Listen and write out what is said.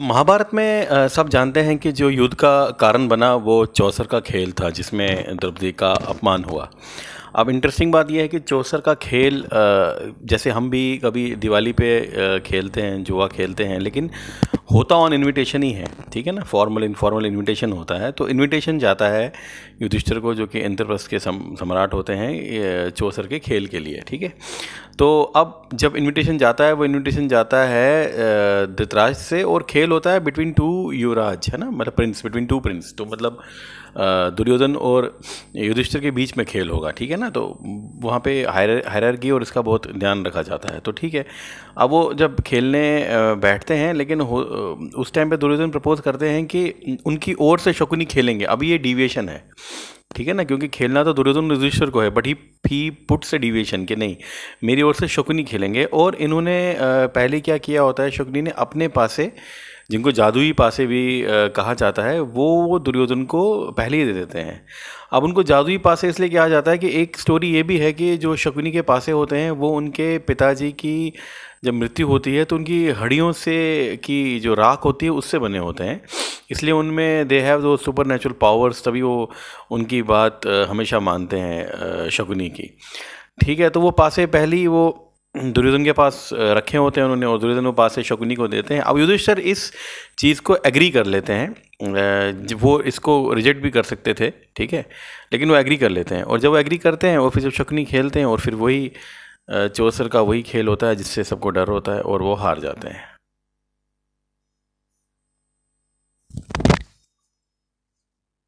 महाभारत में सब जानते हैं कि जो युद्ध का कारण बना वो चौसर का खेल था, जिसमें द्रौपदी का अपमान हुआ। अब इंटरेस्टिंग बात यह है कि चौसर का खेल जैसे हम भी कभी दिवाली पे खेलते हैं, जुआ खेलते हैं, लेकिन होता ऑन इनविटेशन ही है ठीक है ना? फॉर्मल इनफॉर्मल इनविटेशन होता है तो इनविटेशन जाता है युधिष्ठिर को जो कि इंद्रप्रस्थ के सम, सम्राट होते हैं चौसर के खेल के लिए ठीक है? तो अब जब इनविटेशन जाता है वो इनविटेशन जाता है धृतराष्ट्र से और खेल होता है बिटवीन टू युवराज है ना? मतलब प्रिंस बिटवीन टू प्रिंस तो मतलब दुर्योधन और युधिष्ठिर के बीच में खेल होगा ठीक है ना? तो वहाँ पे हायरार्की और इसका बहुत ध्यान रखा जाता है तो ठीक है? अब वो जब खेलने बैठते हैं लेकिन हो, उस टाइम पे दुर्योधन प्रपोज करते हैं कि उनकी ओर से शकुनी खेलेंगे। अभी ये डिविएशन है, ठीक है ना? क्योंकि खेलना तो दुर्योधन युधिष्ठिर को है बट ही फ़ी पुट से डिविएशन के नहीं, मेरी ओर से शकुनी खेलेंगे। और इन्होंने पहले क्या किया होता है, शकुनी ने अपने पासे जिनको जादुई पासे भी कहा जाता है, वो वो दुर्योधन को पहले ही दे देते हैं। अब उनको जादुई पासे इसलिए कहा जाता है कि एक स्टोरी ये भी है कि जो शकुनी के पासे होते हैं, वो उनके पिताजी की जब मृत्यु होती है तो उनकी हड्डियों से की जो राख होती है, उससे बने होते हैं। इसलिए उनमें दे हैव दो सुपर नेचुरल पावर्स तभी वो उनकी बात हमेशा मानते हैं शकुनी की। ठीक है तो वो पासे पहले वो दुर्योधन के पास रखे होते हैं उन्होंने और दुर्योधन वो पासे शकुनी को देते हैं। अब युधिष्ठर इस चीज़ को एग्री कर लेते हैं वो इसको रिजेक्ट भी कर सकते थे, ठीक है? लेकिन वो एग्री कर लेते हैं और जब वो एग्री करते हैं और फिर जब शकुनी खेलते हैं और फिर वही चौसर का वही खेल होता है जिससे सबको डर होता है और वो हार जाते हैं।